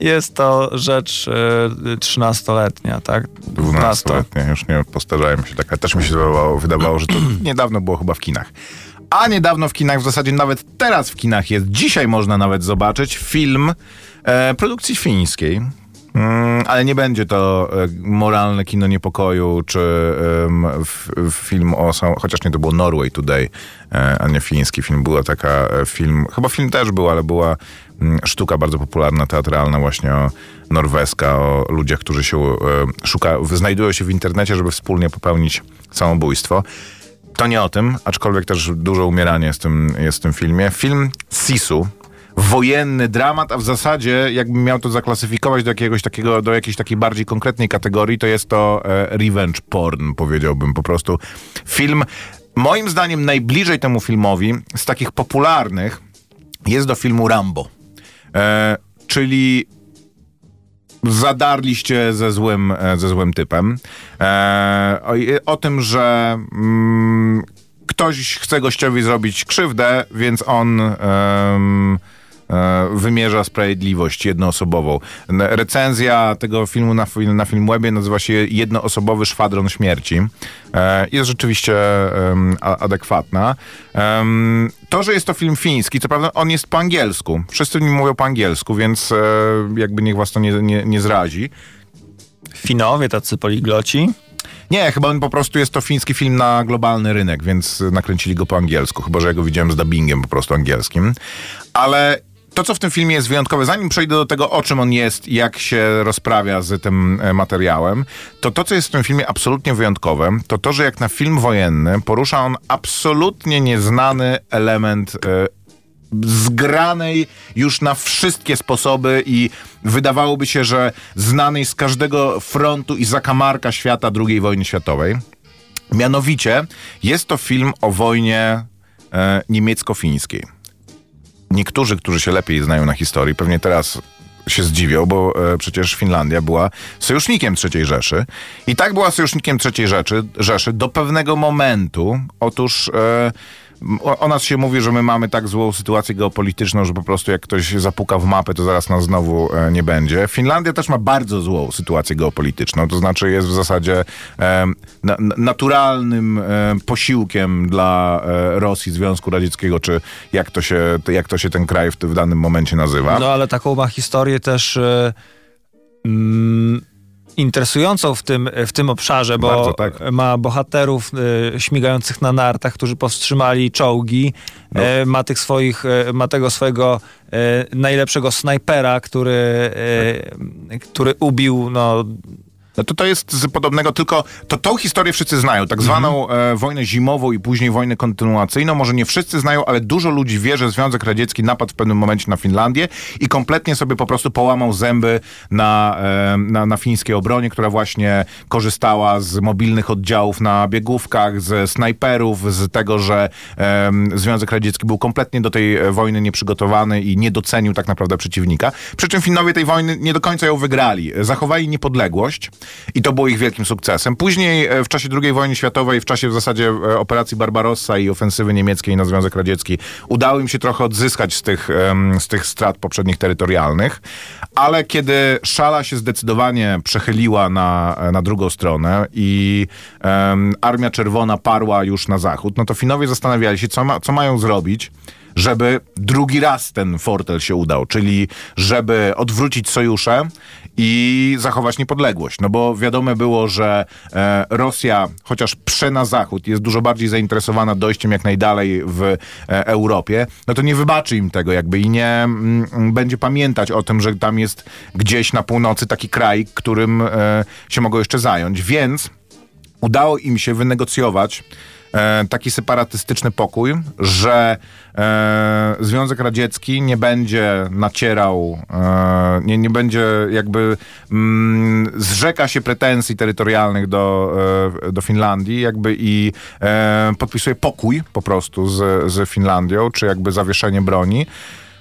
jest to rzecz e, 13-letnia, tak? 12-letnie, już nie postarzałem się tak, też mi się wydawało, wydawało, że to niedawno było chyba w kinach. A niedawno w kinach, w zasadzie nawet teraz w kinach jest, dzisiaj można nawet zobaczyć film e, produkcji fińskiej. Mm, ale nie będzie to e, moralne kino niepokoju, czy f, film o... Chociaż nie, to było Norway Today, e, a nie fiński film. Była taka e, film... Chyba film też był, ale była mm, sztuka bardzo popularna, teatralna właśnie o norweska, o ludziach, którzy się szuka, znajdują się w internecie, żeby wspólnie popełnić samobójstwo. To nie o tym, aczkolwiek też dużo umierania jest w tym, jest w tym filmie. Film Sisu, wojenny dramat, a w zasadzie jakbym miał to zaklasyfikować do jakiegoś takiego, do jakiejś takiej bardziej konkretnej kategorii, to jest to e, revenge porn, powiedziałbym po prostu. Film, moim zdaniem najbliżej temu filmowi z takich popularnych jest do filmu Rambo. E, czyli zadarliście ze złym, e, ze złym typem. E, o, o tym, że mm, ktoś chce gościowi zrobić krzywdę, więc on wymierza sprawiedliwość jednoosobową. Recenzja tego filmu na, na Filmwebie nazywa się Jednoosobowy szwadron śmierci. E, Jest rzeczywiście adekwatna. To, że jest to film fiński, co prawda on jest po angielsku. Wszyscy w nim mówią po angielsku, więc e, jakby niech was to nie, nie, nie zrazi. Finowie, tacy poligloci. Nie, chyba on po prostu jest to fiński film na globalny rynek, więc nakręcili go po angielsku, chyba że ja go widziałem z dubbingiem po prostu angielskim. Ale to, co w tym filmie jest wyjątkowe, zanim przejdę do tego, o czym on jest jak się rozprawia z tym e, materiałem, to to, co jest w tym filmie absolutnie wyjątkowe, to to, że jak na film wojenny porusza on absolutnie nieznany element e, zgranej już na wszystkie sposoby i wydawałoby się, że znanej z każdego frontu i zakamarka świata II wojny światowej. Mianowicie jest to film o wojnie e, niemiecko-fińskiej. Niektórzy, którzy się lepiej znają na historii, pewnie teraz się zdziwią, bo e, przecież Finlandia była sojusznikiem III Rzeszy. I tak była sojusznikiem III Rzeszy, Rzeszy do pewnego momentu. Otóż e, o, o nas się mówi, że my mamy tak złą sytuację geopolityczną, że po prostu jak ktoś zapuka w mapę, to zaraz nas znowu e, nie będzie. Finlandia też ma bardzo złą sytuację geopolityczną, to znaczy jest w zasadzie e, na, na- naturalnym e, posiłkiem dla e, Rosji, Związku Radzieckiego, czy jak to się, jak to się ten kraj w, w danym momencie nazywa. No ale taką ma historię też e, mm, interesującą w tym, w tym obszarze, bo Bardzo, tak. ma bohaterów e, śmigających na nartach, którzy powstrzymali czołgi, No. e, ma tych swoich, e, ma tego swojego najlepszego snajpera, który, e, który ubił no, No to to jest z podobnego, tylko to tą historię wszyscy znają, tak zwaną e, wojnę zimową i później wojnę kontynuacyjną. Może nie wszyscy znają, ale dużo ludzi wie, że Związek Radziecki napadł w pewnym momencie na Finlandię i kompletnie sobie po prostu połamał zęby na, e, na, na fińskiej obronie, która właśnie korzystała z mobilnych oddziałów na biegówkach, z snajperów, z tego, że e, Związek Radziecki był kompletnie do tej e, wojny nieprzygotowany i nie docenił tak naprawdę przeciwnika. Przy czym Finowie tej wojny nie do końca ją wygrali. Zachowali niepodległość i to było ich wielkim sukcesem. Później e, w czasie II wojny światowej, w czasie w zasadzie e, operacji Barbarossa i ofensywy niemieckiej na Związek Radziecki, udało im się trochę odzyskać z tych, z tych strat poprzednich terytorialnych, ale kiedy szala się zdecydowanie przechyliła na, na drugą stronę i em, Armia Czerwona parła już na zachód, no to Finowie zastanawiali się, co, ma, co mają zrobić, żeby drugi raz ten fortel się udał, czyli żeby odwrócić sojusze i zachować niepodległość. No bo wiadome było, że e, Rosja, chociaż prze na zachód, jest dużo bardziej zainteresowana dojściem jak najdalej w e, Europie, no to nie wybaczy im tego jakby i nie mm, mm, będzie pamiętać o tym, że tam jest gdzieś na północy taki kraj, którym e, się mogą jeszcze zająć. Więc udało im się wynegocjować taki separatystyczny pokój, że e, Związek Radziecki nie będzie nacierał, e, nie, nie będzie jakby mm, zrzeka się pretensji terytorialnych do, e, do Finlandii jakby i e, podpisuje pokój po prostu z, z Finlandią, czy jakby zawieszenie broni.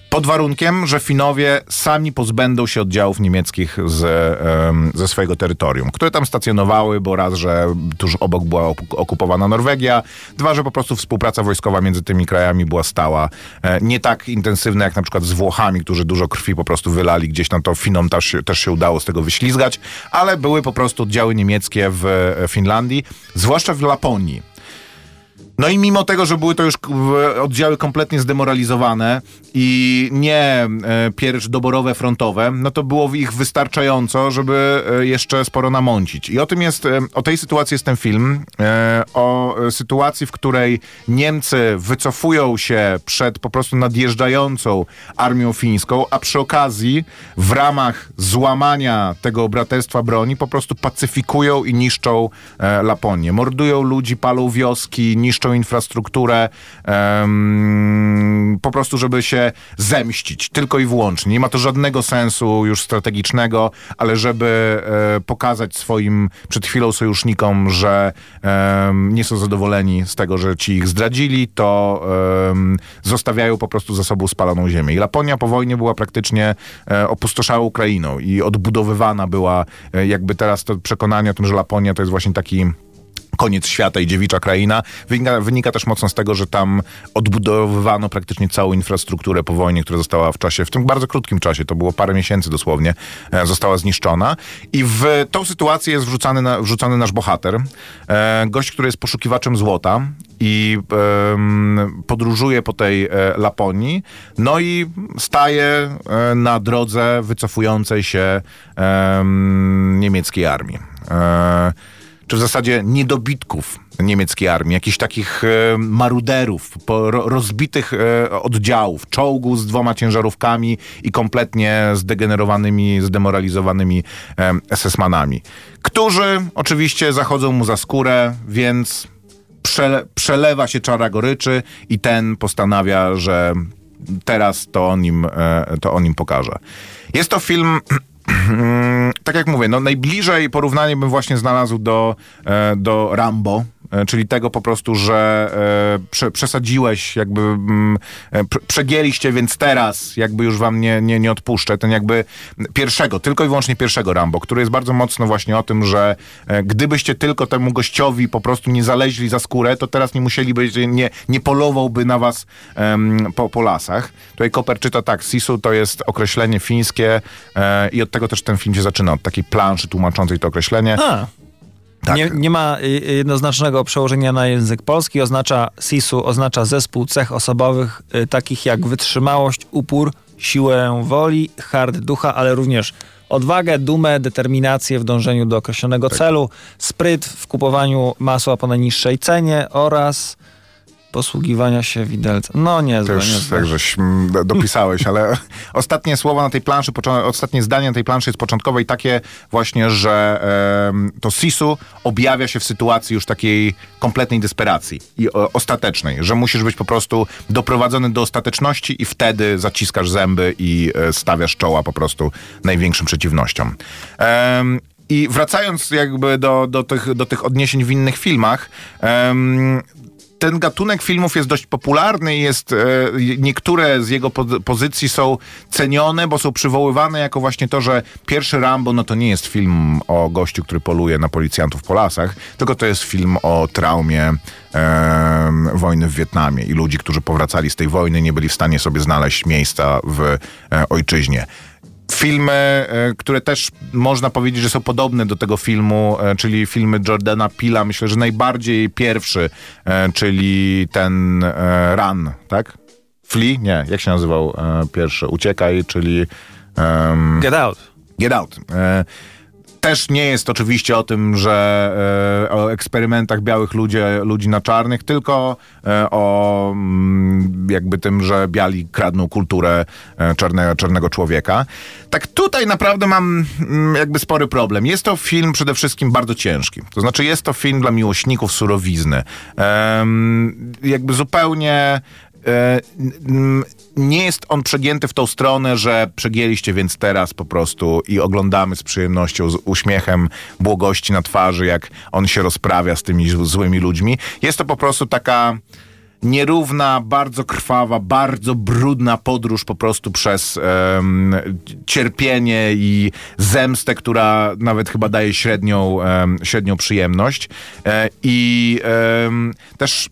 Pod warunkiem, że Finowie sami pozbędą się oddziałów niemieckich z, ze swojego terytorium, które tam stacjonowały, bo raz, że tuż obok była okupowana Norwegia, dwa, że po prostu współpraca wojskowa między tymi krajami była stała. E, nie tak intensywna jak na przykład z Włochami, którzy dużo krwi po prostu wylali gdzieś tam, to Finom też, też się udało z tego wyślizgać, ale były po prostu oddziały niemieckie w e, Finlandii, zwłaszcza w Laponii. No i mimo tego, że były to już oddziały kompletnie zdemoralizowane i nie e, pierś doborowe frontowe, no to było ich wystarczająco, żeby e, jeszcze sporo namącić. I o tym jest, e, o tej sytuacji jest ten film, o sytuacji, w której Niemcy wycofują się przed po prostu nadjeżdżającą armią fińską, a przy okazji w ramach złamania tego braterstwa broni po prostu pacyfikują i niszczą Laponię. Mordują ludzi, palą wioski, niszczą infrastrukturę, em, po prostu żeby się zemścić, tylko i wyłącznie. Nie ma to żadnego sensu już strategicznego, ale żeby e, pokazać swoim przed chwilą sojusznikom, że em, nie są zadowoleni z tego, że ci ich zdradzili, to em, zostawiają po prostu za sobą spaloną ziemię. I Laponia po wojnie była praktycznie e, opustoszała Ukrainą i odbudowywana była e, jakby teraz to przekonanie o tym, że Laponia to jest właśnie taki Koniec świata i dziewicza kraina. Wynika, wynika też mocno z tego, że tam odbudowywano praktycznie całą infrastrukturę po wojnie, która została w czasie, w tym bardzo krótkim czasie, to było parę miesięcy dosłownie, e, została zniszczona. I w tą sytuację jest wrzucany, na, wrzucany nasz bohater, e, gość, który jest poszukiwaczem złota i em, podróżuje po tej e, Laponii, no i staje e, na drodze wycofującej się em, niemieckiej armii. E, czy w zasadzie niedobitków niemieckiej armii, jakichś takich e, maruderów, po, ro, rozbitych e, oddziałów, czołgu z dwoma ciężarówkami i kompletnie zdegenerowanymi, zdemoralizowanymi e, SS-manami, którzy oczywiście zachodzą mu za skórę, więc przele, przelewa się czara goryczy i ten postanawia, że teraz to on im, e, to on im pokaże. Jest to film tak jak mówię, no najbliżej porównanie bym właśnie znalazł do, e, do Rambo, czyli tego po prostu, że e, prze, przesadziłeś, jakby mm, e, prze, przegięliście, więc teraz jakby już wam nie, nie, nie odpuszczę. Ten jakby pierwszego, tylko i wyłącznie pierwszego Rambo, który jest bardzo mocno właśnie o tym, że e, gdybyście tylko temu gościowi po prostu nie zaleźli za skórę, to teraz nie musieliby, nie, nie polowałby na was po, po lasach. Tutaj Koper czyta tak, Sisu to jest określenie fińskie e, i od tego też ten film się zaczyna, od takiej planszy tłumaczącej to określenie. A. Tak. Nie, nie ma y, jednoznacznego przełożenia na język polski. Oznacza SIS-u oznacza zespół cech osobowych y, takich jak wytrzymałość, upór, siłę woli, hard ducha, ale również odwagę, dumę, determinację w dążeniu do określonego Tak. celu, spryt w kupowaniu masła po najniższej cenie oraz posługiwania się widelcem. No To niezłe, już niezłe. tak, żeś do- dopisałeś, ale ostatnie słowo na tej planszy, ostatnie zdanie na tej planszy jest początkowe i takie właśnie, że em, to Sisu objawia się w sytuacji już takiej kompletnej desperacji i o, ostatecznej, że musisz być po prostu doprowadzony do ostateczności i wtedy zaciskasz zęby i e, stawiasz czoła po prostu największym przeciwnościom. Em, i wracając jakby do, do, tych, do tych odniesień w innych filmach, em, ten gatunek filmów jest dość popularny i jest, e, niektóre z jego pozycji są cenione, bo są przywoływane jako właśnie to, że pierwszy Rambo no to nie jest film o gościu, który poluje na policjantów po lasach, tylko to jest film o traumie em, wojny w Wietnamie i ludzi, którzy powracali z tej wojny, nie byli w stanie sobie znaleźć miejsca w e, ojczyźnie. Filmy, e, które też można powiedzieć, że są podobne do tego filmu, e, czyli filmy Jordana Pila, myślę, że najbardziej pierwszy, e, czyli ten Run, tak? Flee? Nie, jak się nazywał pierwszy? Uciekaj, czyli em, Get out. Get Out. Też nie jest oczywiście o tym, że e, o eksperymentach białych ludzi, ludzi na czarnych, tylko e, o mm, jakby tym, że biali kradną kulturę e, czarnego, czarnego człowieka. Tak tutaj naprawdę mam mm, jakby spory problem. Jest to film przede wszystkim bardzo ciężki. To znaczy jest to film dla miłośników surowizny. Jakby zupełnie nie jest on przegięty w tą stronę, że przegięliście więc teraz po prostu i oglądamy z przyjemnością, z uśmiechem błogości na twarzy, jak on się rozprawia z tymi złymi ludźmi. Jest to po prostu taka nierówna, bardzo krwawa, bardzo brudna podróż po prostu przez em, cierpienie i zemstę, która nawet chyba daje średnią, em, średnią przyjemność. E, I em, też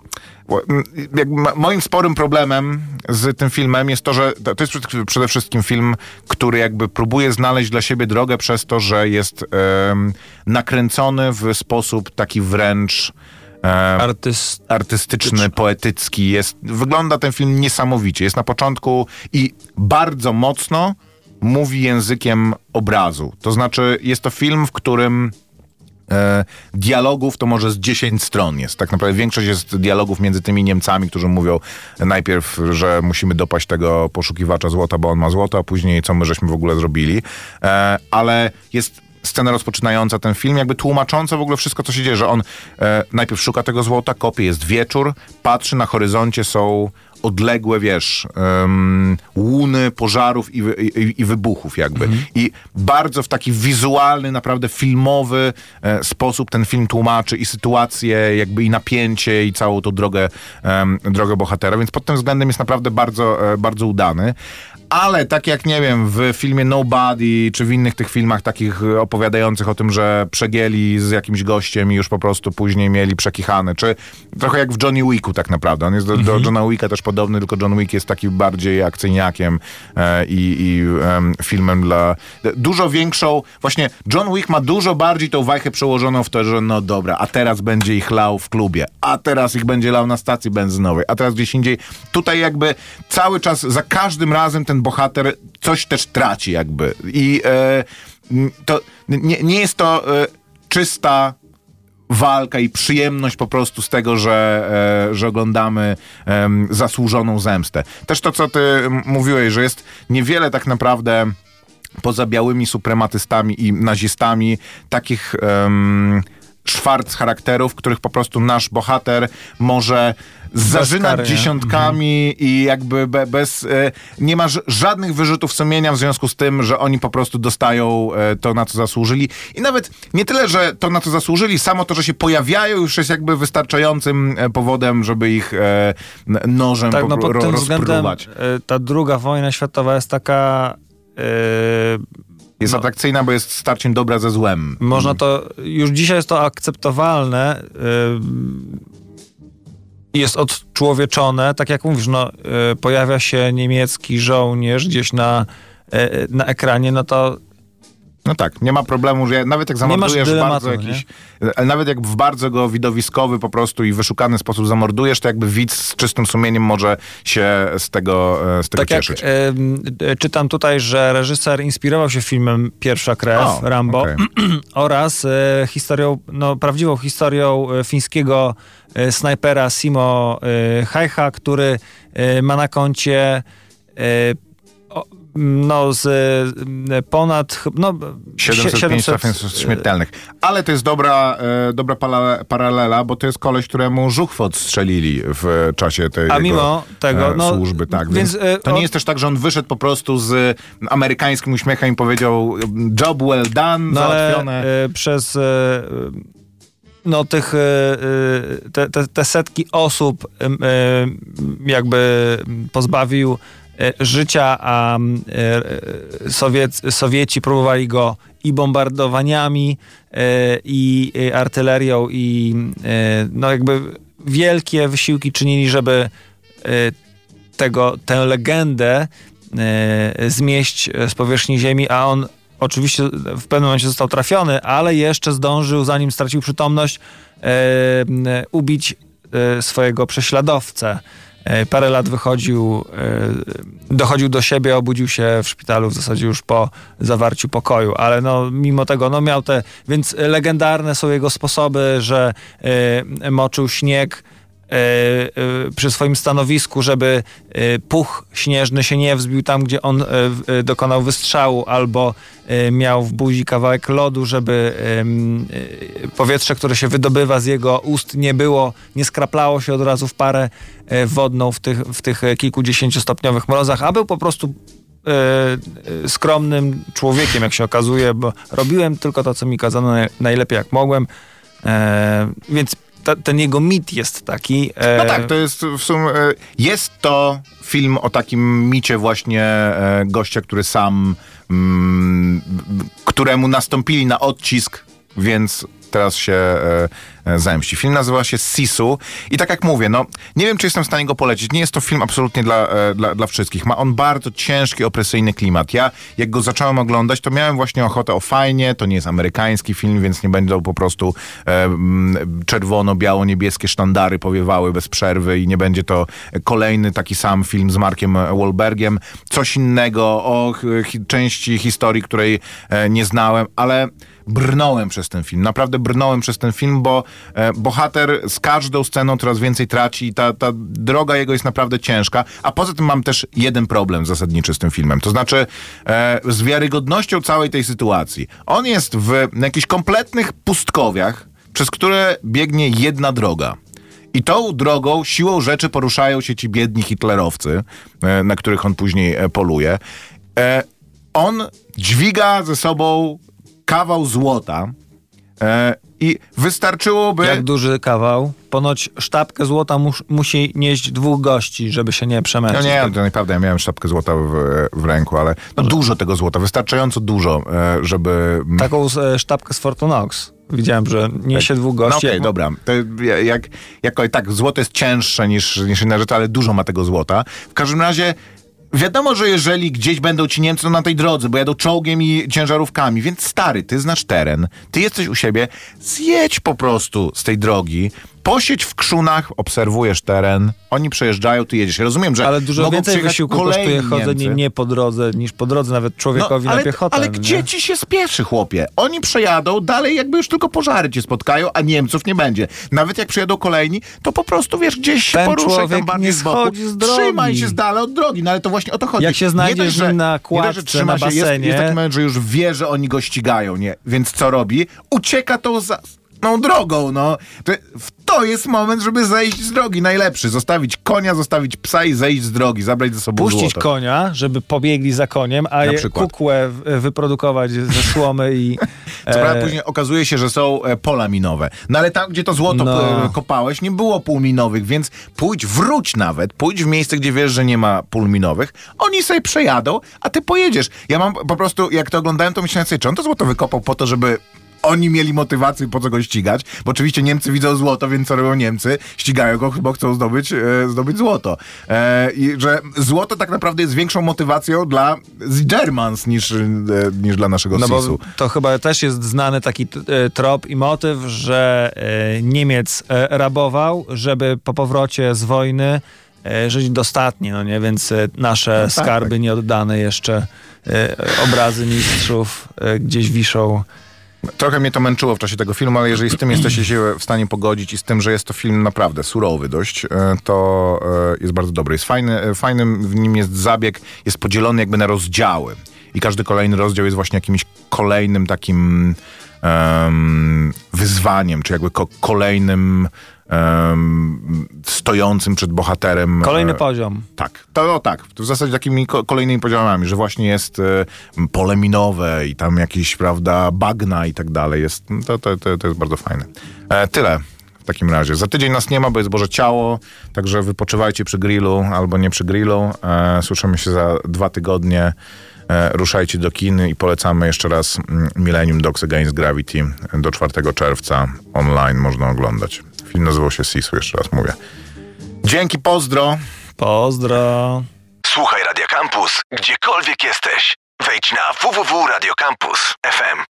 bo, m, jakby ma- moim sporym problemem z tym filmem jest to, że to jest przede- wszystkim film, który jakby próbuje znaleźć dla siebie drogę przez to, że jest em, nakręcony w sposób taki wręcz Artyst... artystyczny, poetycki. Jest, wygląda ten film niesamowicie. Jest na początku i bardzo mocno mówi językiem obrazu. To znaczy, jest to film, w którym e, dialogów to może z 10 stron jest. Tak naprawdę większość jest dialogów między tymi Niemcami, którzy mówią najpierw, że musimy dopaść tego poszukiwacza złota, bo on ma złoto, a później co my żeśmy w ogóle zrobili. E, ale jest scena rozpoczynająca ten film, jakby tłumacząca w ogóle wszystko, co się dzieje, że on e, najpierw szuka tego złota, kopie, jest wieczór, patrzy, na horyzoncie są odległe, wiesz, em, łuny pożarów i, i, i wybuchów jakby. I bardzo w taki wizualny, naprawdę filmowy e, sposób ten film tłumaczy i sytuację, jakby i napięcie i całą tą drogę, em, drogę bohatera, więc pod tym względem jest naprawdę bardzo, e, bardzo udany. Ale tak jak, nie wiem, w filmie Nobody, czy w innych tych filmach takich e, opowiadających o tym, że przegięli z jakimś gościem i już po prostu później mieli przekichane, czy trochę jak w Johnny Wicku tak naprawdę. On jest do, do Johna Wicka też podobny, tylko John Wick jest taki bardziej akcyjniakiem e, i, i em, filmem dla... Dużo większą... Właśnie John Wick ma dużo bardziej tą wajchę przełożoną w to, że no dobra, a teraz będzie ich lał w klubie, a teraz ich będzie lał na stacji benzynowej, a teraz gdzieś indziej. Tutaj jakby cały czas, za każdym razem ten bohater coś też traci jakby. I e, to nie, nie jest to e, czysta walka i przyjemność po prostu z tego, że, e, że oglądamy em, zasłużoną zemstę. Też to, co ty mówiłeś, że jest niewiele tak naprawdę poza białymi suprematystami i nazistami takich um, szwarc charakterów, których po prostu nasz bohater może kary, nie? dziesiątkami i jakby be, bez... E, nie ma ż- żadnych wyrzutów sumienia w związku z tym, że oni po prostu dostają e, to, na co zasłużyli. I nawet nie tyle, że to, na co zasłużyli, samo to, że się pojawiają już jest jakby wystarczającym e, powodem, żeby ich nożem Tak, po, no pod ro, tym względem rozpruwać. e, ta druga wojna światowa jest taka... Jest no. atrakcyjna, bo jest starciem dobra ze złem. Można to, już dzisiaj jest to akceptowalne, y, jest odczłowieczone, tak jak mówisz, no, y, pojawia się niemiecki żołnierz gdzieś na, y, na ekranie, no to No tak, nie ma problemu, że nawet jak Nie zamordujesz dylematu, bardzo nie? jakiś... ale Nawet jak w bardzo go widowiskowy po prostu i wyszukany sposób zamordujesz, to jakby widz z czystym sumieniem może się z tego, e, z tego tak jak cieszyć. y, y, czytam tutaj, że reżyser inspirował się filmem Pierwsza krew, O, Rambo, okej. oraz y, historią, no, prawdziwą historią fińskiego snajpera Simo Hajcha, który ma na koncie no z y, ponad no, 705 trafień śmiertelnych. Ale to jest dobra, e, dobra paralela, bo to jest koleś, któremu żuchwę odstrzelili w czasie tej A mimo tego, e, no, służby. Tak, więc, więc, e, to nie jest też tak, że on wyszedł po prostu z amerykańskim uśmiechem i powiedział job well done, No ale załatwione. y, przez no tych te, te, te setki osób jakby pozbawił życia, a y, Sowiec, Sowieci próbowali go i bombardowaniami, y, i artylerią, i no jakby wielkie wysiłki czynili, żeby tego, tę legendę e, zmieść z powierzchni ziemi, a on oczywiście w pewnym momencie został trafiony, ale jeszcze zdążył, zanim stracił przytomność, e, ubić e, swojego prześladowcę. E, Parę lat wychodził, e, dochodził do siebie, obudził się w szpitalu w zasadzie już po zawarciu pokoju, ale no mimo tego no miał te, więc legendarne są jego sposoby, że e, moczył śnieg, przy swoim stanowisku, żeby e, puch śnieżny się nie wzbił tam, gdzie on e, e, dokonał wystrzału, albo e, miał w buzi kawałek lodu, żeby e, powietrze, które się wydobywa z jego ust nie było, nie skraplało się od razu w parę e, wodną w tych, w tych e, kilkudziesięciostopniowych mrozach, a był po prostu e, e, skromnym człowiekiem, jak się okazuje, bo robiłem tylko to, co mi kazano naj- najlepiej, jak mogłem. E, więc ta, ten jego mit jest taki. E, No tak, to jest w sumie. e, Jest to film o takim micie właśnie e, gościa, który sam. Mm, któremu nastąpili na odcisk, więc teraz się e, e, zemści. Film nazywa się Sisu i tak jak mówię, no nie wiem, czy jestem w stanie go polecić. Nie jest to film absolutnie dla, e, dla, dla wszystkich. Ma on bardzo ciężki, opresyjny klimat. Ja, jak go zacząłem oglądać, to miałem właśnie ochotę o fajnie, to nie jest amerykański film, więc nie będą po prostu e, mm, czerwono-biało-niebieskie sztandary powiewały bez przerwy i nie będzie to kolejny taki sam film z Markiem Wahlbergiem. Coś innego o hi- części historii, której nie znałem, ale brnąłem przez ten film. Naprawdę brnąłem przez ten film, bo e, bohater z każdą sceną coraz więcej traci i ta, ta droga jego jest naprawdę ciężka. A poza tym mam też jeden problem zasadniczy z tym filmem. To znaczy e, z wiarygodnością całej tej sytuacji. On jest w jakichś kompletnych pustkowiach, przez które biegnie jedna droga. I tą drogą, siłą rzeczy poruszają się ci biedni hitlerowcy, e, na których on później e, poluje. E, On dźwiga ze sobą kawał złota, E, I wystarczyłoby... Jak duży kawał? Ponoć sztabkę złota mus, musi nieść dwóch gości, żeby się nie No przemęczyć. nie, to naprawdę, ja miałem sztabkę złota w, w ręku, ale no dużo tego złota, wystarczająco dużo, e, żeby... Taką e, sztabkę z Fortunox. Widziałem, że niesie dwóch No gości. okej, dobra. To jak, jako, tak, złoto jest cięższe niż, niż inne rzeczy, ale dużo ma tego złota. W każdym razie wiadomo, że jeżeli gdzieś będą ci Niemcy, na tej drodze, bo jadą czołgiem i ciężarówkami, więc stary, ty znasz teren, ty jesteś u siebie, zjedź po prostu z tej drogi, posiedź w krzunach, obserwujesz teren, oni przejeżdżają, ty jedziesz. Rozumiem, że Ale dużo więcej wysiłku kosztuje chodzenie Niemcy. nie po drodze, niż po drodze nawet człowiekowi No, ale, na piechotę. ale no gdzie nie? ci się spieszy, chłopie? Oni przejadą, dalej jakby już tylko pożary cię spotkają, a Niemców nie będzie. Nawet jak przyjadą kolejni, to po prostu, wiesz, gdzieś się Ten poruszaj tam bardziej nie z boku. z drogi. Trzymaj się z dala od drogi, no ale to właśnie o to chodzi. Jak się Nie znajdziesz dość, że- na nie dość, że kładce, trzyma na się, jest, basenie. jest taki moment, że już wie, że oni go ścigają, nie? Więc co robi? Ucieka tą za... drogą, no. To, jest moment, żeby zejść z drogi. Najlepszy. Zostawić konia, zostawić psa i zejść z drogi. Zabrać ze sobą Puścić złoto. konia, żeby pobiegli za koniem, a je kukłę wyprodukować ze słomy i... Co prawda później okazuje się, że są e, pola minowe. No ale tam, gdzie to złoto No. e, kopałeś, nie było pól minowych, więc pójdź, wróć nawet, pójdź w miejsce, gdzie wiesz, że nie ma pól minowych. Oni sobie przejadą, a ty pojedziesz. Ja mam po prostu, jak to oglądałem, to myślałem sobie, czy on to złoto wykopał po to, żeby oni mieli motywację, po co go ścigać, bo oczywiście Niemcy widzą złoto, więc co robią Niemcy? Ścigają go, bo chcą zdobyć, e, zdobyć złoto. E, I że złoto tak naprawdę jest większą motywacją dla Germans niż, e, niż dla naszego No bo to chyba też jest znany taki e, trop i motyw, że e, Niemiec e, rabował, żeby po powrocie z wojny żyć dostatnie, no nie? Więc nasze tak, skarby tak. nieoddane jeszcze, obrazy mistrzów gdzieś wiszą. Trochę mnie to męczyło w czasie tego filmu, ale jeżeli z tym jesteście się w stanie pogodzić i z tym, że jest to film naprawdę surowy dość, e, to e, jest bardzo dobry. Jest fajny, e, fajnym w nim jest zabieg, jest podzielony jakby na rozdziały. I każdy kolejny rozdział jest właśnie jakimś kolejnym takim em, wyzwaniem, czy jakby ko- kolejnym stojącym przed bohaterem. Kolejny e, poziom. tak, to no, tak. W zasadzie takimi ko- kolejnymi poziomami, że właśnie jest e, pole minowe i tam jakieś, prawda, bagna i tak dalej. Jest, to, to, to, to jest bardzo fajne. E, tyle w takim razie. Za tydzień nas nie ma, bo jest Boże Ciało, także wypoczywajcie przy grillu albo nie przy grillu. Słyszymy się za dwa tygodnie. Ruszajcie do kin i polecamy jeszcze raz Millennium Dogs Against Gravity do 4 czerwca online można oglądać. Film nazywał się Sisu, jeszcze raz mówię. Dzięki, pozdro! Pozdro. Słuchaj Radio Campus, gdziekolwiek jesteś. Wejdź na www.radiocampus.fm.